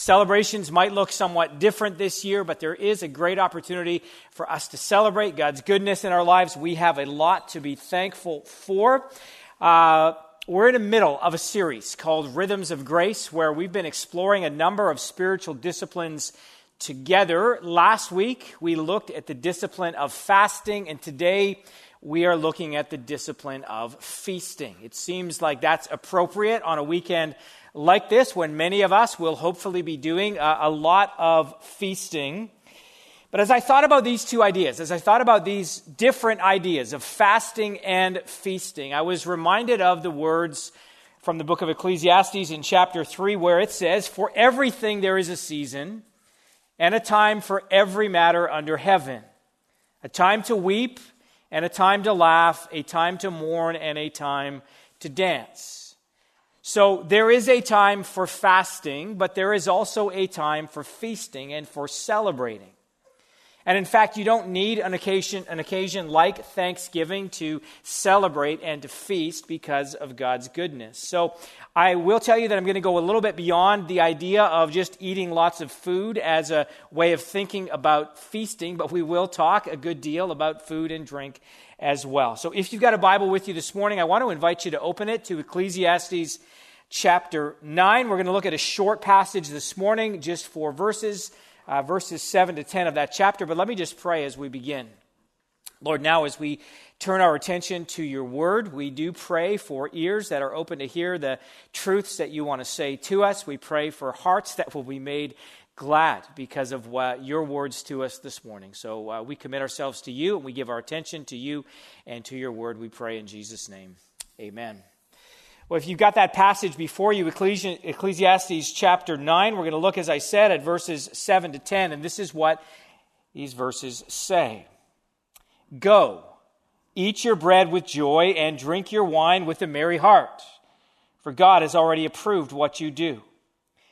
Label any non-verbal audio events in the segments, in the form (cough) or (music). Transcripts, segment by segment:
Celebrations might look somewhat different this year, but there is a great opportunity for us to celebrate God's goodness in our lives. We have a lot to be thankful for. Uh, we're in the middle of a series called Rhythms of Grace, where we've been exploring a number of spiritual disciplines together. Last week, we looked at the discipline of fasting, and today we are looking at the discipline of feasting. It seems like that's appropriate on a weekend like this when many of us will hopefully be doing a, a lot of feasting. But as I thought about these two ideas, as I thought about these different ideas of fasting and feasting, I was reminded of the words from the book of Ecclesiastes in chapter 3, where it says, For everything there is a season, and a time for every matter under heaven, a time to weep, and a time to laugh, a time to mourn, and a time to dance. So there is a time for fasting, but there is also a time for feasting and for celebrating. And in fact, you don't need an occasion, an occasion like Thanksgiving to celebrate and to feast because of God's goodness. So I will tell you that I'm going to go a little bit beyond the idea of just eating lots of food as a way of thinking about feasting, but we will talk a good deal about food and drink as well. So if you've got a Bible with you this morning, I want to invite you to open it to Ecclesiastes chapter 9. We're going to look at a short passage this morning, just four verses uh, verses 7 to 10 of that chapter. But let me just pray as we begin. Lord, now as we turn our attention to your word, we do pray for ears that are open to hear the truths that you want to say to us. We pray for hearts that will be made glad because of what your words to us this morning. So uh, we commit ourselves to you and we give our attention to you and to your word. We pray in Jesus' name. Amen. Well, if you've got that passage before you, Ecclesiastes chapter 9, we're going to look, as I said, at verses 7 to 10, and this is what these verses say Go, eat your bread with joy, and drink your wine with a merry heart, for God has already approved what you do.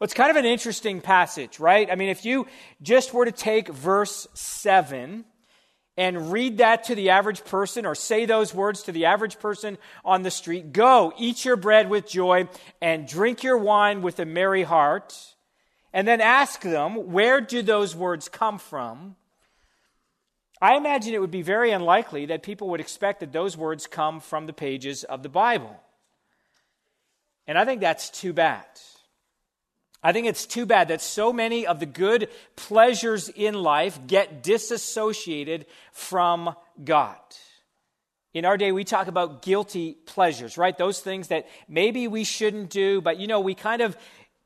Well, it's kind of an interesting passage, right? I mean, if you just were to take verse 7 and read that to the average person or say those words to the average person on the street Go, eat your bread with joy and drink your wine with a merry heart. And then ask them, where do those words come from? I imagine it would be very unlikely that people would expect that those words come from the pages of the Bible. And I think that's too bad. I think it's too bad that so many of the good pleasures in life get disassociated from God. In our day, we talk about guilty pleasures, right? Those things that maybe we shouldn't do, but you know, we kind of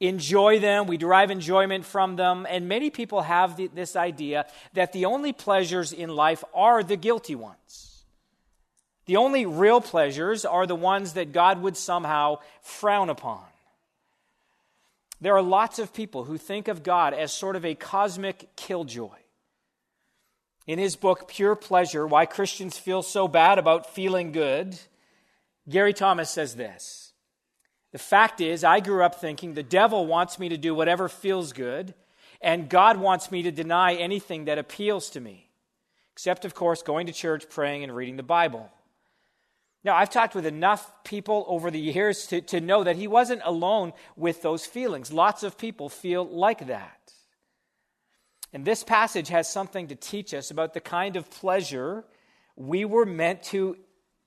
enjoy them, we derive enjoyment from them. And many people have the, this idea that the only pleasures in life are the guilty ones. The only real pleasures are the ones that God would somehow frown upon. There are lots of people who think of God as sort of a cosmic killjoy. In his book, Pure Pleasure Why Christians Feel So Bad About Feeling Good, Gary Thomas says this The fact is, I grew up thinking the devil wants me to do whatever feels good, and God wants me to deny anything that appeals to me, except, of course, going to church, praying, and reading the Bible. Now, I've talked with enough people over the years to, to know that he wasn't alone with those feelings. Lots of people feel like that. And this passage has something to teach us about the kind of pleasure we were meant to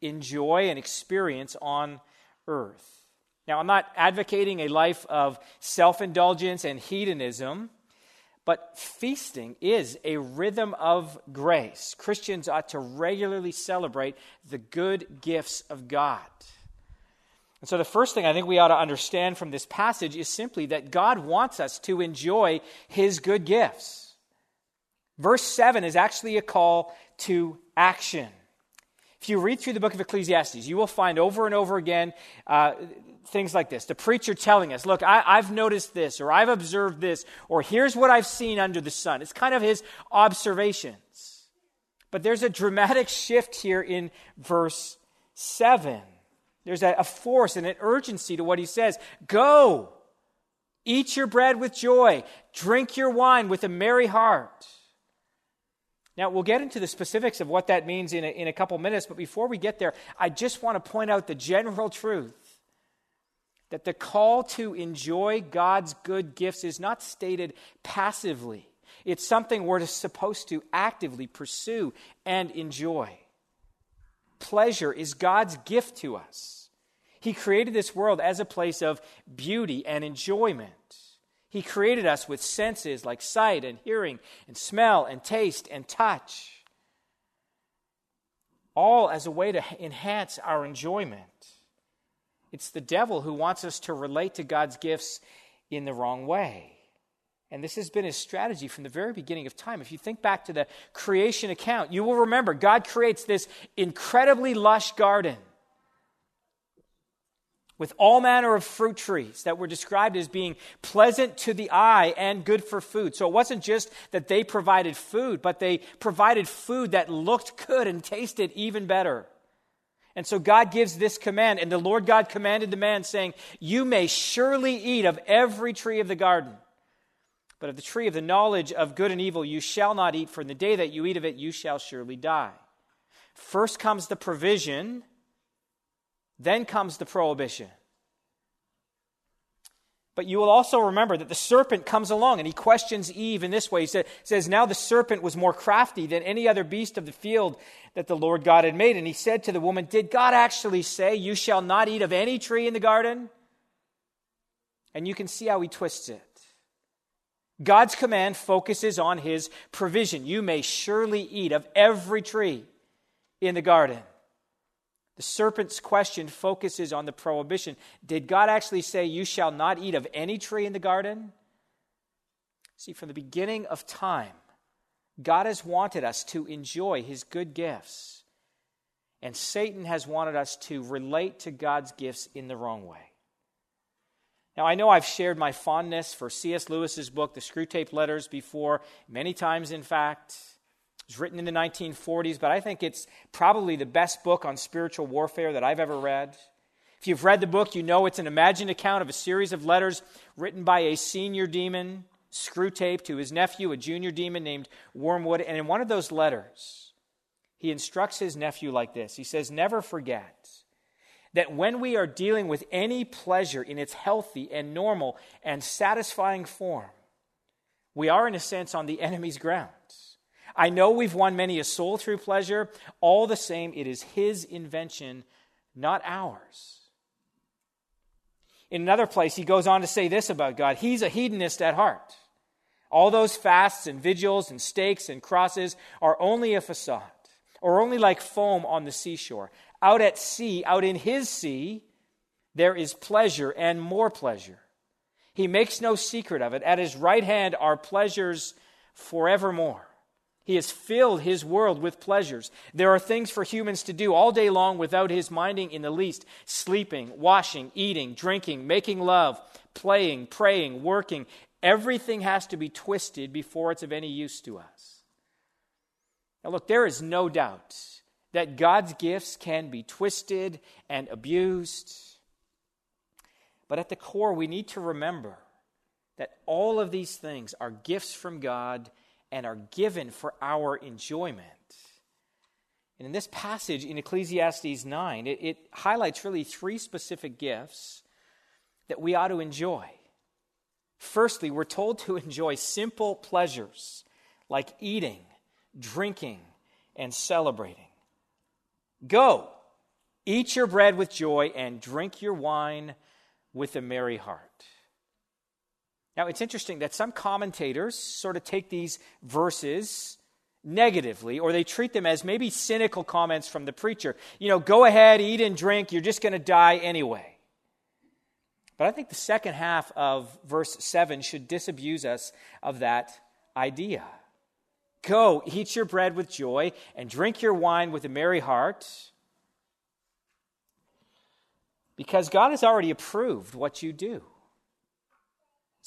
enjoy and experience on earth. Now, I'm not advocating a life of self indulgence and hedonism. But feasting is a rhythm of grace. Christians ought to regularly celebrate the good gifts of God. And so, the first thing I think we ought to understand from this passage is simply that God wants us to enjoy His good gifts. Verse 7 is actually a call to action. If you read through the book of Ecclesiastes, you will find over and over again uh, things like this. The preacher telling us, Look, I, I've noticed this, or I've observed this, or here's what I've seen under the sun. It's kind of his observations. But there's a dramatic shift here in verse 7. There's a, a force and an urgency to what he says. Go, eat your bread with joy, drink your wine with a merry heart. Now, we'll get into the specifics of what that means in a, in a couple minutes, but before we get there, I just want to point out the general truth that the call to enjoy God's good gifts is not stated passively. It's something we're supposed to actively pursue and enjoy. Pleasure is God's gift to us. He created this world as a place of beauty and enjoyment. He created us with senses like sight and hearing and smell and taste and touch, all as a way to enhance our enjoyment. It's the devil who wants us to relate to God's gifts in the wrong way. And this has been his strategy from the very beginning of time. If you think back to the creation account, you will remember God creates this incredibly lush garden with all manner of fruit trees that were described as being pleasant to the eye and good for food. So it wasn't just that they provided food, but they provided food that looked good and tasted even better. And so God gives this command, and the Lord God commanded the man, saying, You may surely eat of every tree of the garden. But of the tree of the knowledge of good and evil you shall not eat, for in the day that you eat of it you shall surely die. First comes the provision then comes the prohibition. But you will also remember that the serpent comes along and he questions Eve in this way. He says, Now the serpent was more crafty than any other beast of the field that the Lord God had made. And he said to the woman, Did God actually say, You shall not eat of any tree in the garden? And you can see how he twists it. God's command focuses on his provision. You may surely eat of every tree in the garden. The serpent's question focuses on the prohibition. Did God actually say, You shall not eat of any tree in the garden? See, from the beginning of time, God has wanted us to enjoy his good gifts. And Satan has wanted us to relate to God's gifts in the wrong way. Now, I know I've shared my fondness for C.S. Lewis's book, The Screwtape Letters, before, many times, in fact. Was written in the 1940s, but I think it's probably the best book on spiritual warfare that I've ever read. If you've read the book, you know it's an imagined account of a series of letters written by a senior demon, Screwtape, to his nephew, a junior demon named Wormwood. And in one of those letters, he instructs his nephew like this He says, Never forget that when we are dealing with any pleasure in its healthy and normal and satisfying form, we are, in a sense, on the enemy's ground. I know we've won many a soul through pleasure. All the same, it is His invention, not ours. In another place, he goes on to say this about God He's a hedonist at heart. All those fasts and vigils and stakes and crosses are only a facade, or only like foam on the seashore. Out at sea, out in His sea, there is pleasure and more pleasure. He makes no secret of it. At His right hand are pleasures forevermore. He has filled his world with pleasures. There are things for humans to do all day long without his minding in the least sleeping, washing, eating, drinking, making love, playing, praying, working. Everything has to be twisted before it's of any use to us. Now, look, there is no doubt that God's gifts can be twisted and abused. But at the core, we need to remember that all of these things are gifts from God and are given for our enjoyment. And in this passage in Ecclesiastes 9, it, it, highlights really three specific gifts that we ought to enjoy. Firstly, we're told to (laughs) enjoy simple pleasures like eating, drinking, and celebrating. Go, eat your bread with joy, and drink your wine with a merry heart. Now, it's interesting that some commentators sort of take these verses negatively, or they treat them as maybe cynical comments from the preacher. You know, go ahead, eat and drink, you're just going to die anyway. But I think the second half of verse 7 should disabuse us of that idea. Go, eat your bread with joy, and drink your wine with a merry heart, because God has already approved what you do.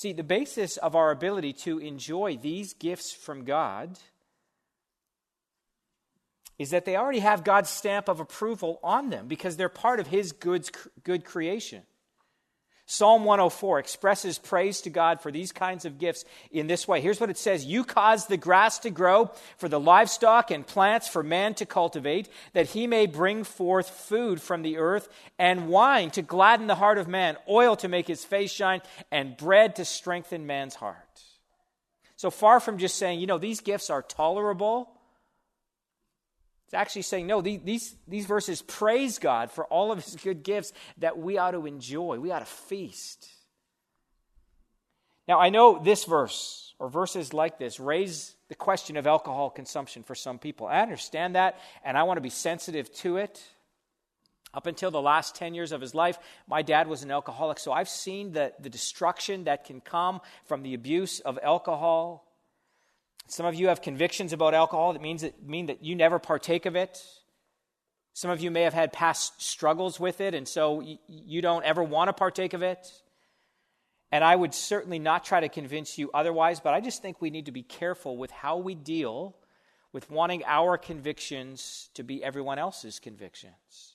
See, the basis of our ability to enjoy these gifts from God is that they already have God's stamp of approval on them because they're part of His good, good creation. Psalm 104 expresses praise to God for these kinds of gifts in this way. Here's what it says You cause the grass to grow for the livestock and plants for man to cultivate, that he may bring forth food from the earth, and wine to gladden the heart of man, oil to make his face shine, and bread to strengthen man's heart. So far from just saying, you know, these gifts are tolerable it's actually saying, no, these, these verses praise God for all of his good gifts that we ought to enjoy. We ought to feast. Now, I know this verse, or verses like this, raise the question of alcohol consumption for some people. I understand that, and I want to be sensitive to it. Up until the last 10 years of his life, my dad was an alcoholic, so I've seen the, the destruction that can come from the abuse of alcohol some of you have convictions about alcohol that means that mean that you never partake of it. Some of you may have had past struggles with it, and so you don't ever want to partake of it. And I would certainly not try to convince you otherwise, but I just think we need to be careful with how we deal with wanting our convictions to be everyone else's convictions.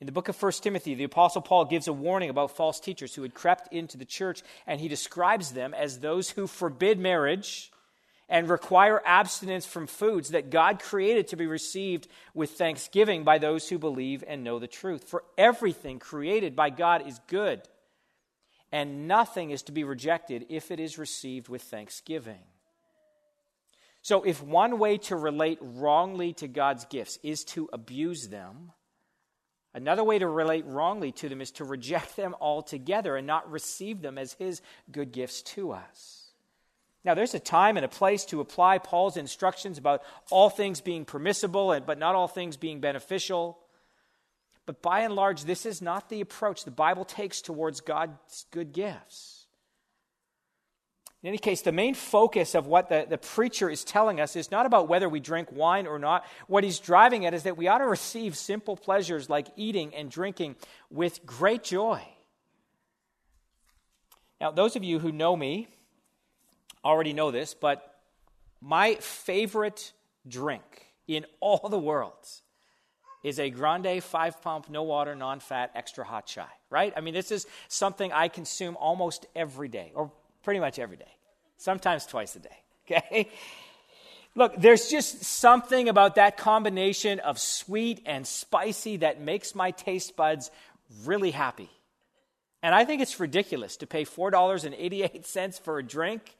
In the book of 1 Timothy, the Apostle Paul gives a warning about false teachers who had crept into the church, and he describes them as those who forbid marriage and require abstinence from foods that God created to be received with thanksgiving by those who believe and know the truth. For everything created by God is good, and nothing is to be rejected if it is received with thanksgiving. So, if one way to relate wrongly to God's gifts is to abuse them, another way to relate wrongly to them is to reject them altogether and not receive them as His good gifts to us. Now, there's a time and a place to apply Paul's instructions about all things being permissible, and, but not all things being beneficial. But by and large, this is not the approach the Bible takes towards God's good gifts. In any case, the main focus of what the, the preacher is telling us is not about whether we drink wine or not. What he's driving at is that we ought to receive simple pleasures like eating and drinking with great joy. Now, those of you who know me, already know this, but my favorite drink in (laughs) all the world is a grande five pump, no water, non fat, extra hot chai, right? I mean, this is something I consume almost every day, or pretty much every day, sometimes twice a day, (laughs) okay? Look, there's just something about that combination of sweet and spicy that makes my taste buds really happy. And I think it's ridiculous to pay $4.88 for a drink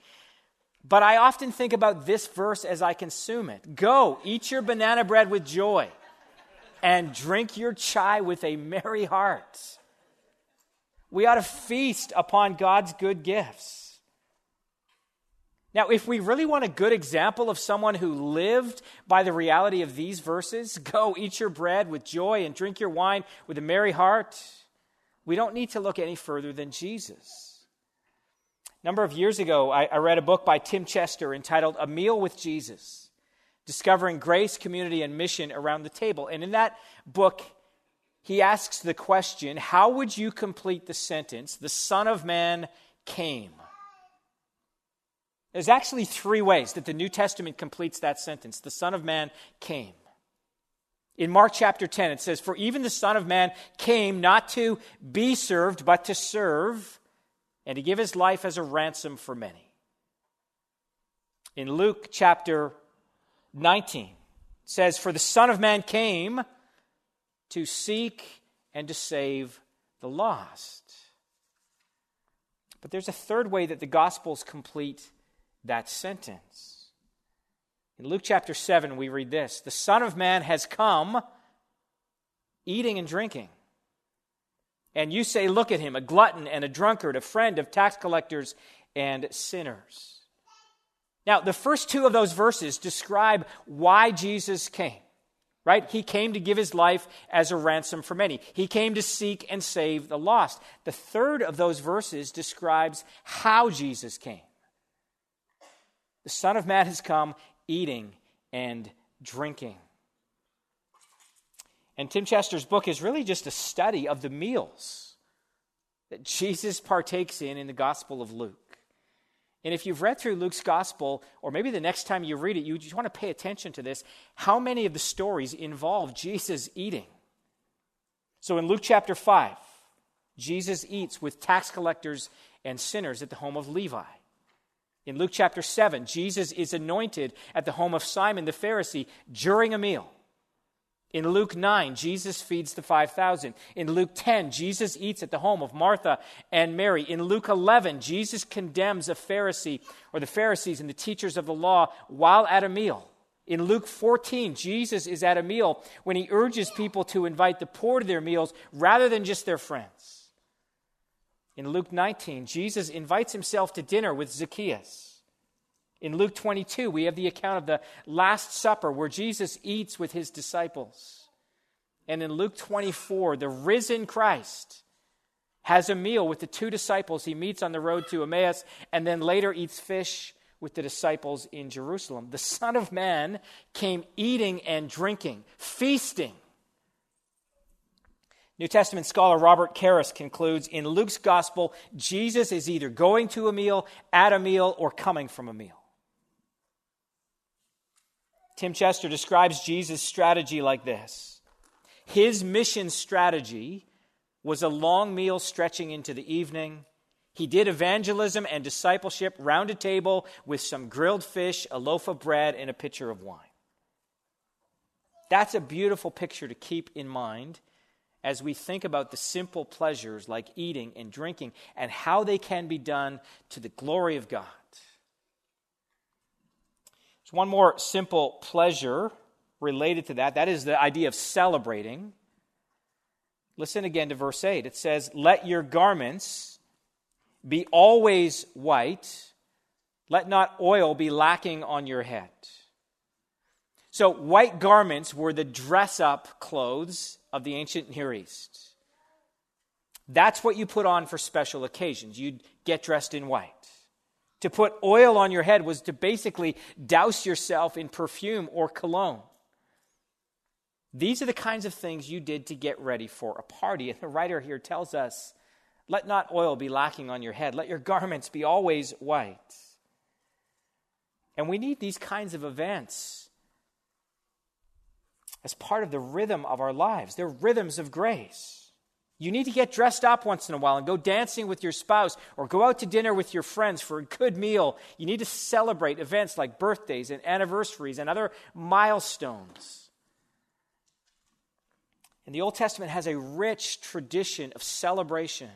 but I often think about this verse as I consume it. Go, eat your banana bread with joy, and drink your chai with a merry heart. We ought to feast upon God's good gifts. Now, if we really want a good example of someone who lived by the reality of these verses, (laughs) go eat your bread with joy and drink your wine with a merry heart, we don't need to look any further than Jesus. A number of years ago, I, I read a book by Tim Chester entitled A Meal with Jesus Discovering Grace, Community, and Mission Around the Table. And in that book, he asks the question How would you complete the sentence, the Son of Man came? There's actually three ways that the New Testament completes that sentence. The Son of Man came. In Mark chapter 10, it says, For even the Son of Man came not to be served, but to serve and to give his life as a ransom for many. In Luke chapter 19, it says, For the Son of Man came to seek and to save the lost. But there's a third way that the Gospels complete that sentence. In Luke chapter 7, we read this The Son of Man has come eating and drinking. And you say, Look at him, a glutton and a drunkard, a friend of tax collectors and sinners. Now, the first two of those verses describe why Jesus came, right? He came to give his life as a ransom for many. He came to seek and save the lost. The third of those verses describes how Jesus came. The Son of Man has come eating and drinking. And Tim Chester's book is really just a study of the meals that Jesus partakes in in the Gospel of Luke. And if you've read through Luke's Gospel, or maybe the next time you read it, you just want to pay attention to this. How many of the stories involve Jesus eating? So in Luke chapter 5, Jesus eats with tax collectors and sinners at the home of Levi. In Luke chapter 7, Jesus is anointed at the home of Simon the Pharisee during a meal. In Luke 9, Jesus feeds the 5,000. In Luke 10, Jesus eats at the home of Martha and Mary. In Luke 11, Jesus condemns a Pharisee or the Pharisees and the teachers of the law while at a meal. In Luke 14, Jesus is at a meal when he urges people to invite the poor to their meals rather than just their friends. In Luke 19, Jesus invites himself to dinner with Zacchaeus. In Luke 22, we have the account of the Last Supper where Jesus eats with his disciples. And in Luke 24, the risen Christ has a meal with the two disciples he meets on the road to Emmaus and then later eats fish with the disciples in Jerusalem. The Son of Man came eating and drinking, feasting. New Testament scholar Robert Karris concludes in Luke's gospel, Jesus is either going to a meal, at a meal, or coming from a meal. Tim Chester describes Jesus' strategy like this His mission strategy was a long meal stretching into the evening. He did evangelism and discipleship round a table with some grilled fish, a loaf of bread, and a pitcher of wine. That's a beautiful picture to keep in mind as we think about the simple pleasures like eating and drinking and how they can be done to the glory of God. There's one more simple pleasure related to that. That is the idea of celebrating. Listen again to verse 8. It says, Let your garments be always white, let not oil be lacking on your head. So, white garments were the dress up clothes of the ancient Near East. That's what you put on for special occasions. You'd get dressed in white. To put oil on your head was to basically douse yourself in perfume or cologne. These are the kinds of things you did to get ready for a party. And the writer here tells us let not oil be lacking on your head, let your (laughs) garments be always white. And we need these kinds of events as part of the rhythm of our lives. They're rhythms of grace. You need to get dressed up once in a while and go dancing with your spouse or go out to dinner with your friends for a good meal. You need to celebrate events like birthdays and anniversaries and other milestones. And the Old Testament has a rich tradition of celebration.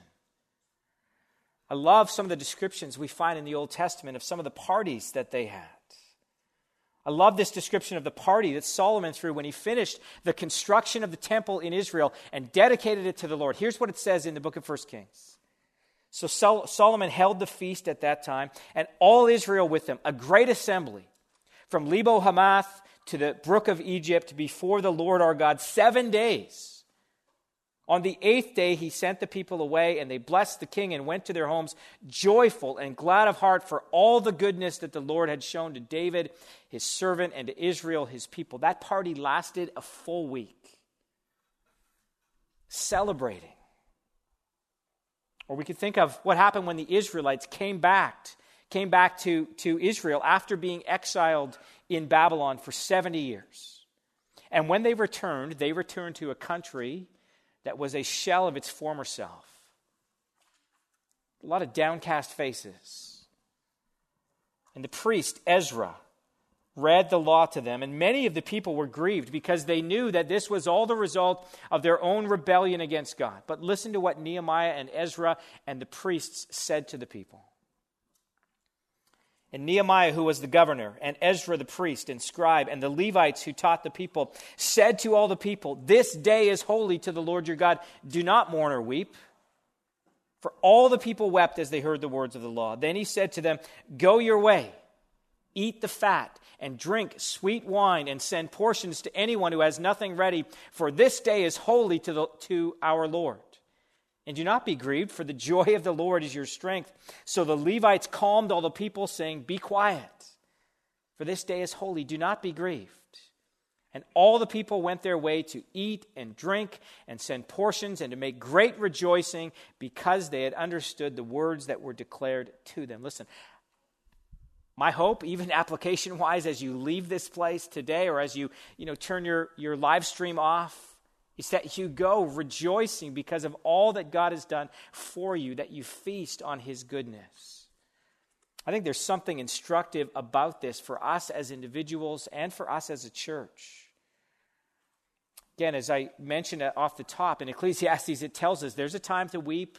I love some of the descriptions we find in the Old Testament of some of the parties that they had. I love this description of the party that Solomon threw when he finished the construction of the temple in Israel and dedicated it to the Lord. Here's what it says in the book of 1 Kings. So Sol- Solomon held the feast at that time, and all Israel with him, a great assembly, from Lebo Hamath to the brook of Egypt before the Lord our God, seven days. On the eighth day, he sent the people away, and they blessed the king and went to their homes, joyful and glad of heart for all the goodness that the Lord had shown to David, his servant, and to Israel, his people. That party lasted a full week, celebrating. Or we could think of what happened when the Israelites came back, came back to, to Israel after being exiled in Babylon for 70 years. And when they returned, they returned to a country that was a shell of its former self. A lot of downcast faces. And the priest, Ezra, read the law to them, and many of the people were grieved because they knew that this was all the result of their own rebellion against God. But listen to what Nehemiah and Ezra and the priests said to the people. And Nehemiah, who was the governor, and Ezra the priest and scribe, and the Levites who taught the people, said to all the people, This day is holy to the Lord your God. Do not mourn or weep. For all the people wept as they heard the words of the law. Then he said to them, Go your way, eat the fat, and drink sweet wine, and send portions to anyone who has nothing ready, for this day is holy to, the, to our Lord. And do not be grieved, for the joy of the Lord is your strength. So the Levites calmed all the people, saying, Be quiet. for this day is holy. Do not be grieved. And all the people went their way to eat and drink and send portions and to make great rejoicing because they had understood the words that were declared to them. Listen, my hope, even (laughs) application wise, as you leave this place today or as you, you know, turn your, your live stream off, is that you go rejoicing because of all that God has done for you, that you feast on His goodness. I think there's something instructive about this for us as individuals and for us as a church. Again, as I mentioned off the top, in Ecclesiastes, it tells us there's a time to weep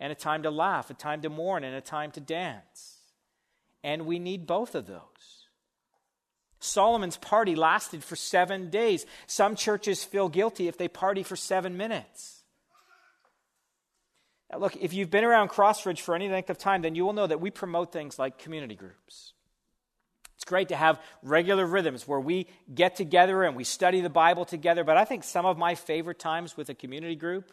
and a time to laugh, a time to mourn and a time to dance. And we need both of those. Solomon's party lasted for seven days. Some churches feel guilty if they party for seven minutes. Now, look, if you've been around Crossridge for any length of time, then you will know that we promote things like community groups. It's great to have regular rhythms where we get together and we study the Bible together, but I think some of my favorite times with a community group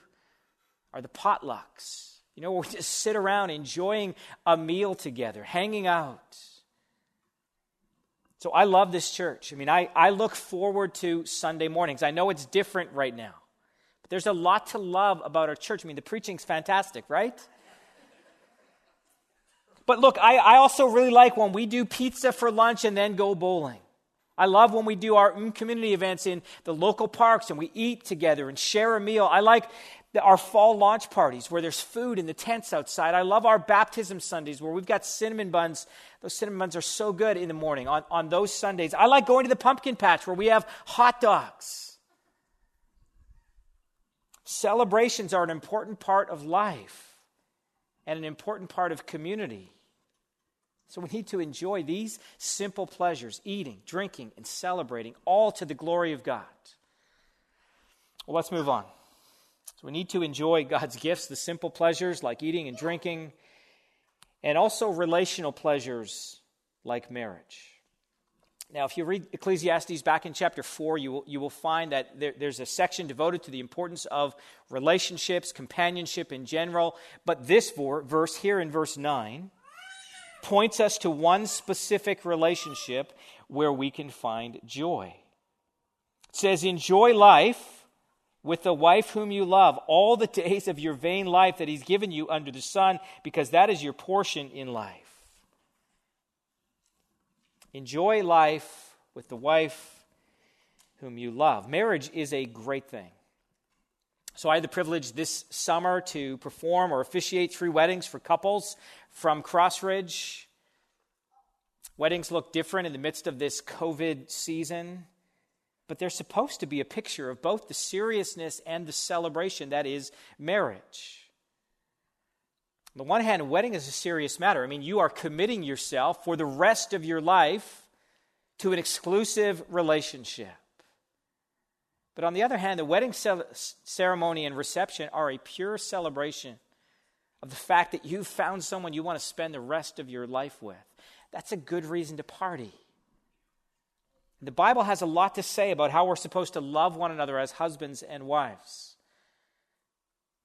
are the potlucks. You know, where we just sit around enjoying a meal together, hanging out. So I love this church. I mean, I, I look forward to Sunday mornings. I know it's different right now, but there's a lot to love about our church. I mean, the preaching's fantastic, right? But look, I, I also really like when we do pizza for lunch and then go bowling. I love when we do our community events in the local parks and we eat together and share a meal. I like our fall launch parties where there's food in the tents outside. I love our baptism Sundays where we've got cinnamon buns. Those cinnamon buns are so good in the morning on, on those Sundays. I like going to the pumpkin patch where we have hot dogs. Celebrations are an important part of life and an important part of community. So we need to enjoy these simple pleasures eating, drinking, and celebrating, all to the glory of God. Well, let's move on. We need to enjoy God's gifts, the simple pleasures like eating and drinking, and also relational pleasures like marriage. Now, if you read Ecclesiastes back in chapter 4, you will, you will find that there, there's a section devoted to the importance of relationships, companionship in general. But this verse here in verse 9 points us to one specific relationship where we can find joy. It says, Enjoy life with the wife whom you love all the days of your vain life that he's given you under the sun, because that is your portion in life. Enjoy life with the wife whom you love. Marriage is a great thing. So, I had the privilege this summer to perform or officiate three weddings for couples from Crossridge. Weddings look different in the midst of this COVID season but they're supposed to be a picture of both the seriousness and the celebration that is marriage. On the one hand, a wedding is a serious matter. I mean, you are committing yourself for the rest of your life to an exclusive relationship. But on the other hand, the wedding ceremony and reception are a pure celebration of the fact that you've found someone you want to spend the rest of your life with. That's a good reason to party. The Bible has a lot to say about how we're supposed to love one another as husbands and wives.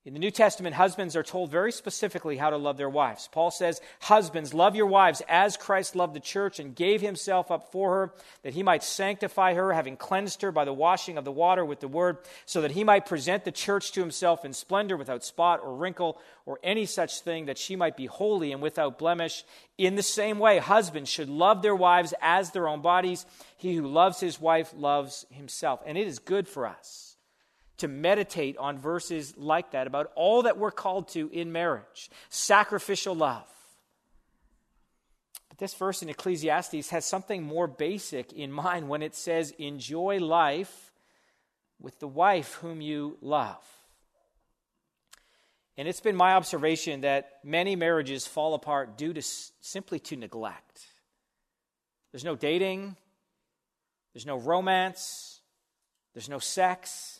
In the New Testament, husbands are told very specifically how to love their wives. Paul says, Husbands, love your wives as Christ loved the church and gave himself up for her, that he might sanctify her, having cleansed her by the washing of the water with the word, so that he might present the church to himself in splendor, without spot or wrinkle or any such thing, that she might be holy and without blemish. In the same way, husbands should love their wives as their own bodies. He who loves his wife loves himself. And it is good for us to meditate on verses like that about all that we're called to in marriage sacrificial love. But this verse in Ecclesiastes has something more basic in mind when it says, Enjoy life with the wife whom you love. And it's been my observation that many marriages fall apart due to simply to neglect. There's no dating, there's no romance, there's no sex,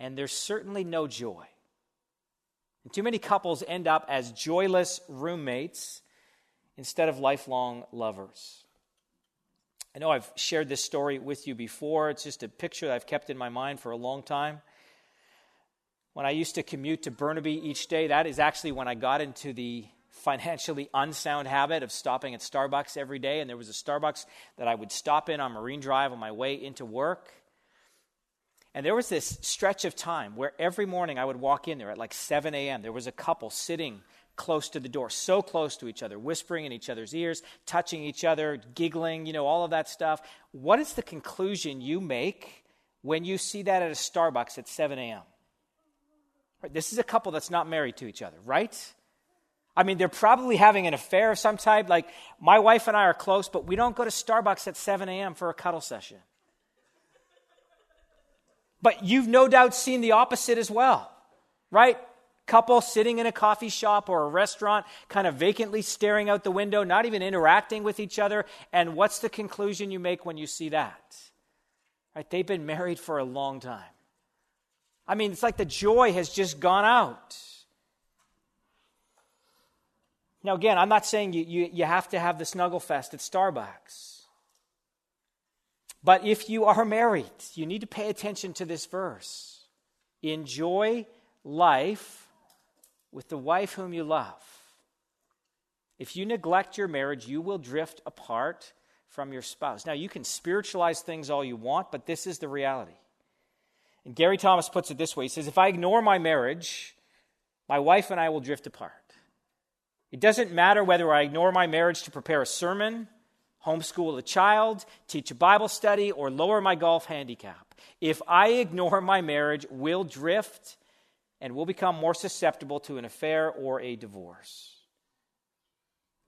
and there's certainly no joy. And too many couples end up as joyless roommates instead of lifelong lovers. I know I've shared this story with you before. It's just a picture that I've kept in my mind for a long time. When I used to commute to Burnaby each day, that is actually when I got into the financially unsound habit of stopping at Starbucks every day. And there was a Starbucks that I would stop in on Marine Drive on my way into work. And there was this stretch of time where every morning I would walk in there at like 7 a.m. There was a couple sitting close to the door, so close to each other, whispering in each other's ears, touching each other, giggling, you know, all of that stuff. What is the conclusion you make when you see that at a Starbucks at 7 a.m.? This is a couple that's not married to each other, right? I mean, they're probably having an affair of some type. Like, my wife and I are close, but we don't go to Starbucks at 7 a.m. for a cuddle session. But you've no doubt seen the opposite as well, right? Couple sitting in a coffee shop or a restaurant, kind of vacantly staring out the window, not even interacting with each other. And what's the conclusion you make when you see that? Right? They've been married for a long time. I mean, it's like the joy has just gone out. Now, again, I'm not saying you, you, you have to have the snuggle fest at Starbucks. But if you are married, you need to pay attention to this verse. Enjoy life with the wife whom you love. If you neglect your marriage, you will drift apart from your spouse. Now, you can spiritualize things all you want, but this is the reality. And Gary Thomas puts it this way He says, If I ignore my marriage, my wife and I will drift apart. It doesn't matter whether I ignore my marriage to prepare a sermon homeschool a child, teach a Bible study, or lower my golf handicap. If I ignore my marriage, we'll drift and we'll become more susceptible to an affair or a divorce.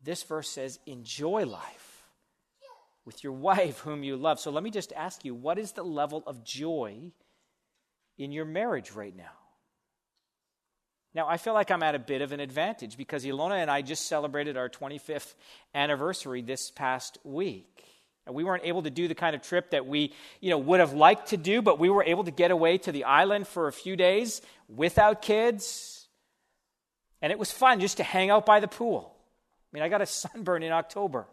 This verse says, enjoy life with your wife whom you love. So let me just ask you, what is the level of joy in your marriage right now? Now, I feel like I'm at a bit of an advantage because Ilona and I just celebrated our 25th anniversary this past week. We weren't able to do the kind of trip that we, you know, would have liked to do, but we were able to get away to the island for a few days without kids. And it was fun just to hang out by the pool. I mean, I got a (laughs) sunburn in October.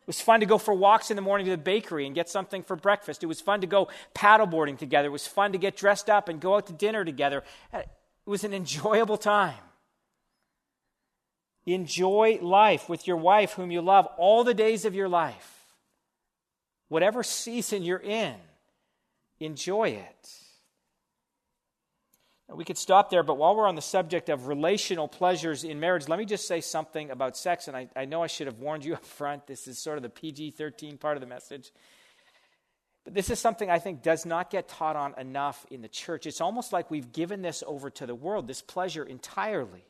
It was fun to go for walks in the morning to the bakery and get something for breakfast. It was fun to go paddleboarding together. It was fun to get dressed up and go out to dinner together. It was an enjoyable time. Enjoy life with your wife, whom you love, all the days of your life. Whatever season you're in, enjoy it. Now, we could stop there, but while we're on the subject of relational pleasures in marriage, let me just say something about sex. And I, I know I should have warned you (laughs) up front. This is sort of the PG 13 part of the message. But this is something I think does not get taught on enough in the church. It's almost like we've given this over to the world, this pleasure entirely.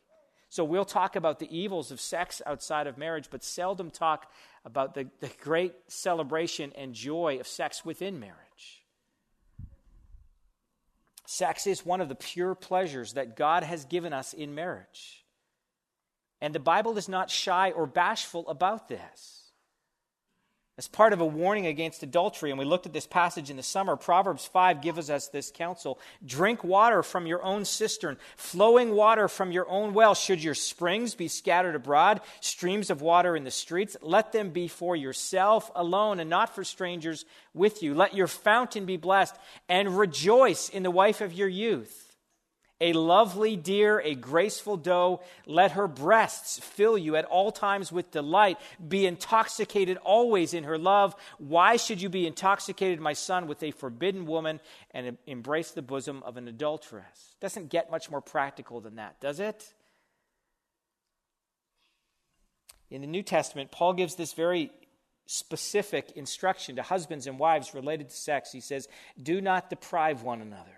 So we'll talk about the evils of sex outside of marriage, but seldom talk about the, the great celebration and joy of sex within marriage. Sex is one of the pure pleasures that God has given us in marriage. And the Bible is not shy or bashful about this. As part of a warning against adultery, and we looked at this passage in the summer, Proverbs 5 gives us this counsel Drink water from your own cistern, flowing water from your own well. Should your springs be scattered abroad, streams of water in the streets, let them be for yourself alone and not for strangers with you. Let your fountain be blessed, and rejoice in the wife of your youth a lovely deer, a graceful doe. Let her breasts fill you at all times with delight. Be intoxicated always in her love. Why should you be intoxicated, my son, with a forbidden woman and embrace the bosom of an adulteress? Doesn't get much more practical than that, does it? In the New Testament, Paul gives this very specific instruction to husbands and wives related to sex. He says, Do not deprive one another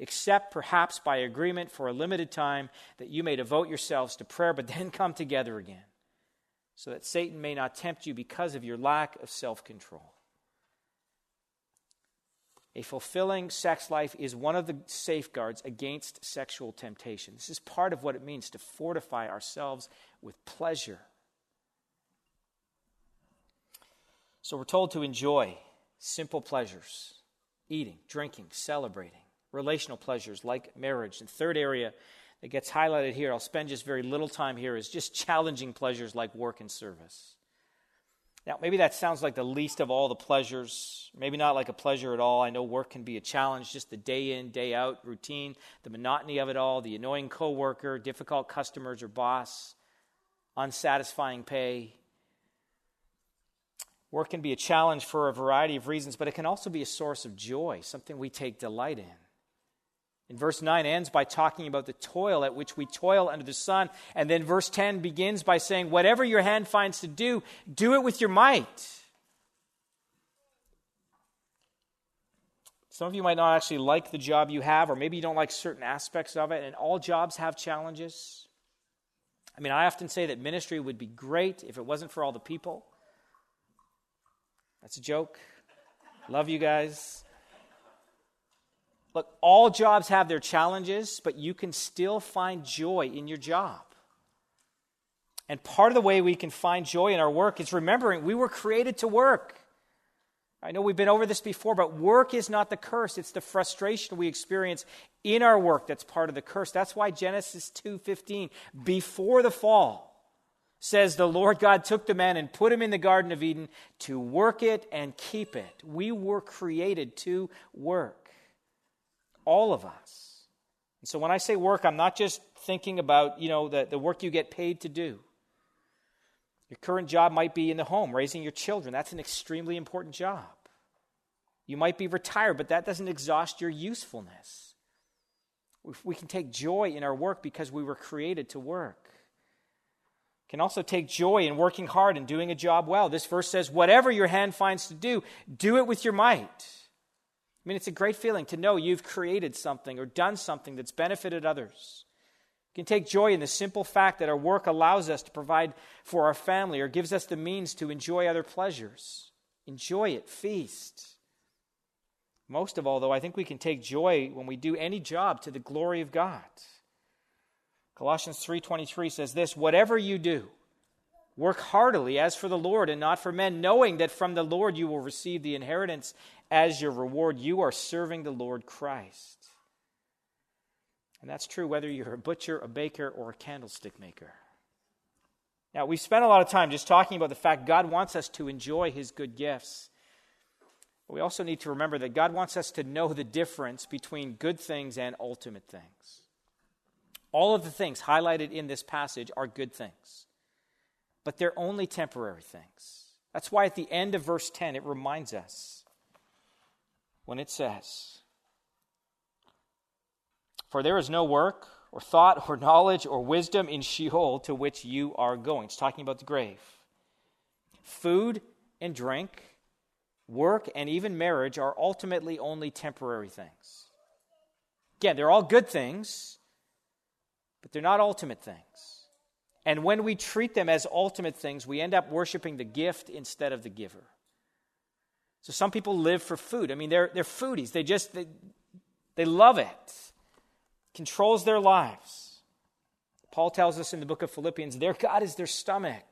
except perhaps by agreement for a limited time, that you may devote yourselves to prayer, but (laughs) then come together again, so that Satan may not tempt you because of your lack of self control. A fulfilling sex life is one of the safeguards against sexual temptation. This is part of what it means to fortify ourselves with pleasure. So we're told to enjoy simple pleasures eating, drinking, celebrating relational pleasures like marriage. And third area that gets highlighted here, I'll spend just very little time here, is just challenging pleasures like work and service. Now, maybe that sounds like the least of all the pleasures, maybe not like a pleasure at all. I know work can be a challenge, just the day in, day out routine, the monotony of it all, the annoying coworker, difficult customers or boss. unsatisfying pay. Work can be a challenge for a variety of reasons, but it can also be a source of joy, something we take delight in. In verse 9 ends by talking about the toil at which we toil under the sun. And then verse 10 begins by saying, Whatever your hand finds to do, do it with your might. Some of you might not actually like the job you have, or maybe you don't like certain aspects of it, and all jobs have challenges. I mean, I often say that ministry would be great if it wasn't for all the people. That's a joke. Love you guys. Look, all jobs have their challenges, but you can still find joy in your job. And part of the way we can find joy in our work is remembering we were created to work. I know we've been over this before, but work is not the curse. It's the frustration we experience in our work that's part of the curse. That's why Genesis 2:15, before the fall, says the Lord God took the man and put him in the garden of Eden to work it and keep it. We were created to work all of us. And so when I say work, I'm not just thinking about, you know, the, the work you get paid to do. Your current job might be in the home, raising your children. That's an extremely important job. You might be retired, but that doesn't exhaust your usefulness. We can take joy in our work because we were created to work. Can also take joy in working hard and doing a job well. This verse says, Whatever your hand finds to do, do it with your might. I mean, it's a great feeling to know you've created something or done something that's benefited others. You can take joy in the simple fact that our work allows us to provide for our family or gives us the means to enjoy other pleasures. Enjoy it, feast. Most of all, though, I think we can take joy when we do any job to the glory of God. Colossians 3:23 says this, "Whatever you do, work heartily as for the Lord and not for men, knowing that from the Lord you will receive the inheritance as your reward, you are serving the Lord Christ. And that's true whether you're a butcher, a baker, or a candlestick maker. Now, we've spent a lot of time just talking about the fact God wants us to enjoy his good gifts. But we also need to remember that God wants us to know the difference between good things and ultimate things. All of the things highlighted in this passage are good things, but they're only temporary things. That's why at the end of verse 10, it reminds us when it says, For there is no work or thought or knowledge or wisdom in Sheol to which you are going. It's talking about the grave. Food and drink, work, and even marriage are ultimately only temporary things. Again, they're all good things, but they're not ultimate things. And when we treat them as ultimate things, we end up worshiping the gift instead of the giver. So some people live for food. I mean, they're, they're foodies. They just, they, they love it. Controls their lives. Paul tells us in the book of Philippians, their God is their stomach.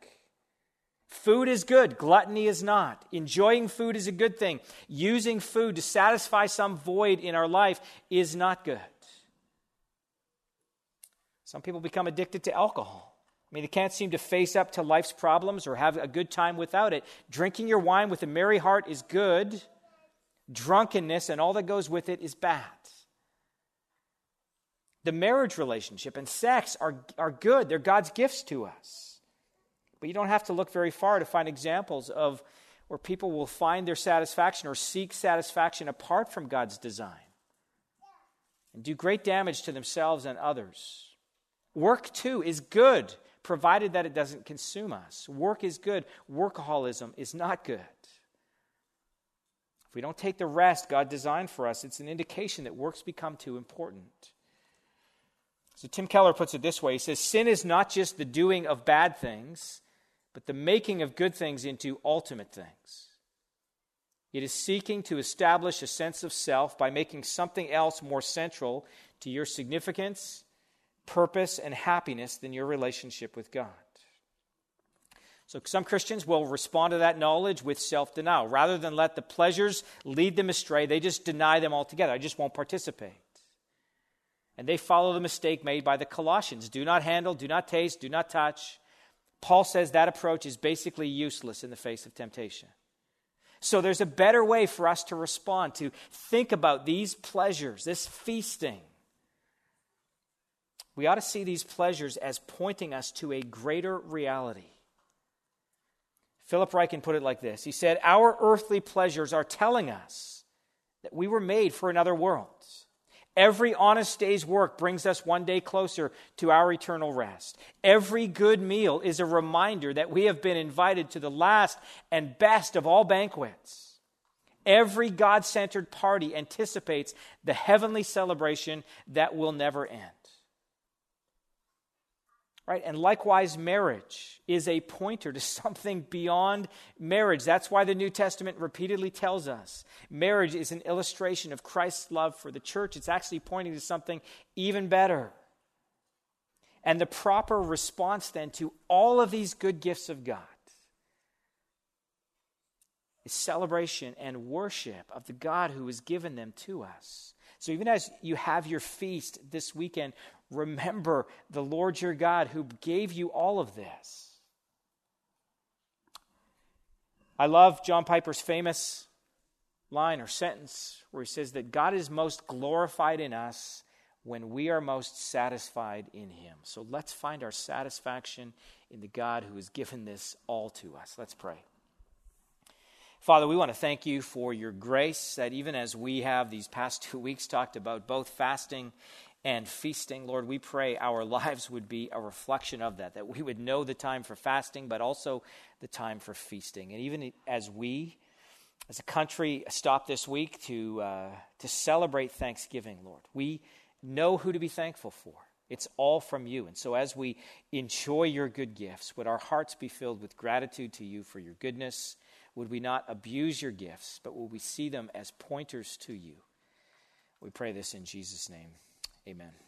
Food is good, gluttony is not. Enjoying food is a good thing. Using food to satisfy some void in our life is not good. Some people become addicted to alcohol. I mean, they can't seem to face up to life's problems or have a good time without it. Drinking your wine with a merry heart is good. Drunkenness and all that goes with it is bad. The marriage relationship and sex are, are good, they're God's gifts to us. But you don't have to look very far to find examples of where people will find their satisfaction or seek satisfaction apart from God's design and do great damage to themselves and others. Work, too, is good provided that it doesn't consume us. Work is good, workaholism is not good. If we don't take the rest God designed for us, it's an indication that works become too important. So Tim Keller puts it this way He says, Sin is not just the doing of bad things, but the making of good things into ultimate things. It is seeking to establish a sense of self by making something else more central to your significance purpose, and happiness than your relationship with God. So, some Christians will respond to that knowledge with self denial. Rather than let the pleasures lead them astray, they just deny them altogether. I just won't participate. And they follow the mistake made by the Colossians do not handle, do not taste, do not touch. Paul says that approach is basically useless in the face of temptation. So, there's a better way for us to respond, to think about these pleasures, this feasting We ought to see these pleasures as pointing us to a greater reality. Philip Ryken put it like this He said, Our earthly pleasures are telling us that we were made for another world. Every honest day's work brings us one day closer to our eternal rest. Every good meal is a reminder that we have been invited to the last and best of all banquets. Every God centered party anticipates the heavenly celebration that will never end. Right? And likewise, marriage is a pointer to (laughs) something beyond marriage. That's why the New Testament repeatedly tells us marriage is an illustration of Christ's love for the church. It's actually pointing to something even better. And the proper response then to all of these good gifts of God is celebration and worship of the God who has given them to us. So even as you have your feast this weekend, remember the Lord your God who gave you all of this. I love John Piper's famous line or sentence where he says that God is most glorified in us when we are most satisfied in him. So let's find our satisfaction in the God who has given this all to us. Let's pray. Father, we want to thank you for your grace that even as we have these past (laughs) two weeks talked about both fasting and feasting, Lord, we pray our (laughs) lives would be a reflection of that, that we would know the time for fasting, but also the time for feasting. And even as we, as a country, stop this week to, uh, to celebrate Thanksgiving, Lord, we know who to be thankful for. It's all from you. And so, as we enjoy your good gifts, would our hearts be filled with gratitude to you for your goodness would we not abuse your gifts, but will we see them as pointers to you? We pray this in Jesus' name. Amen.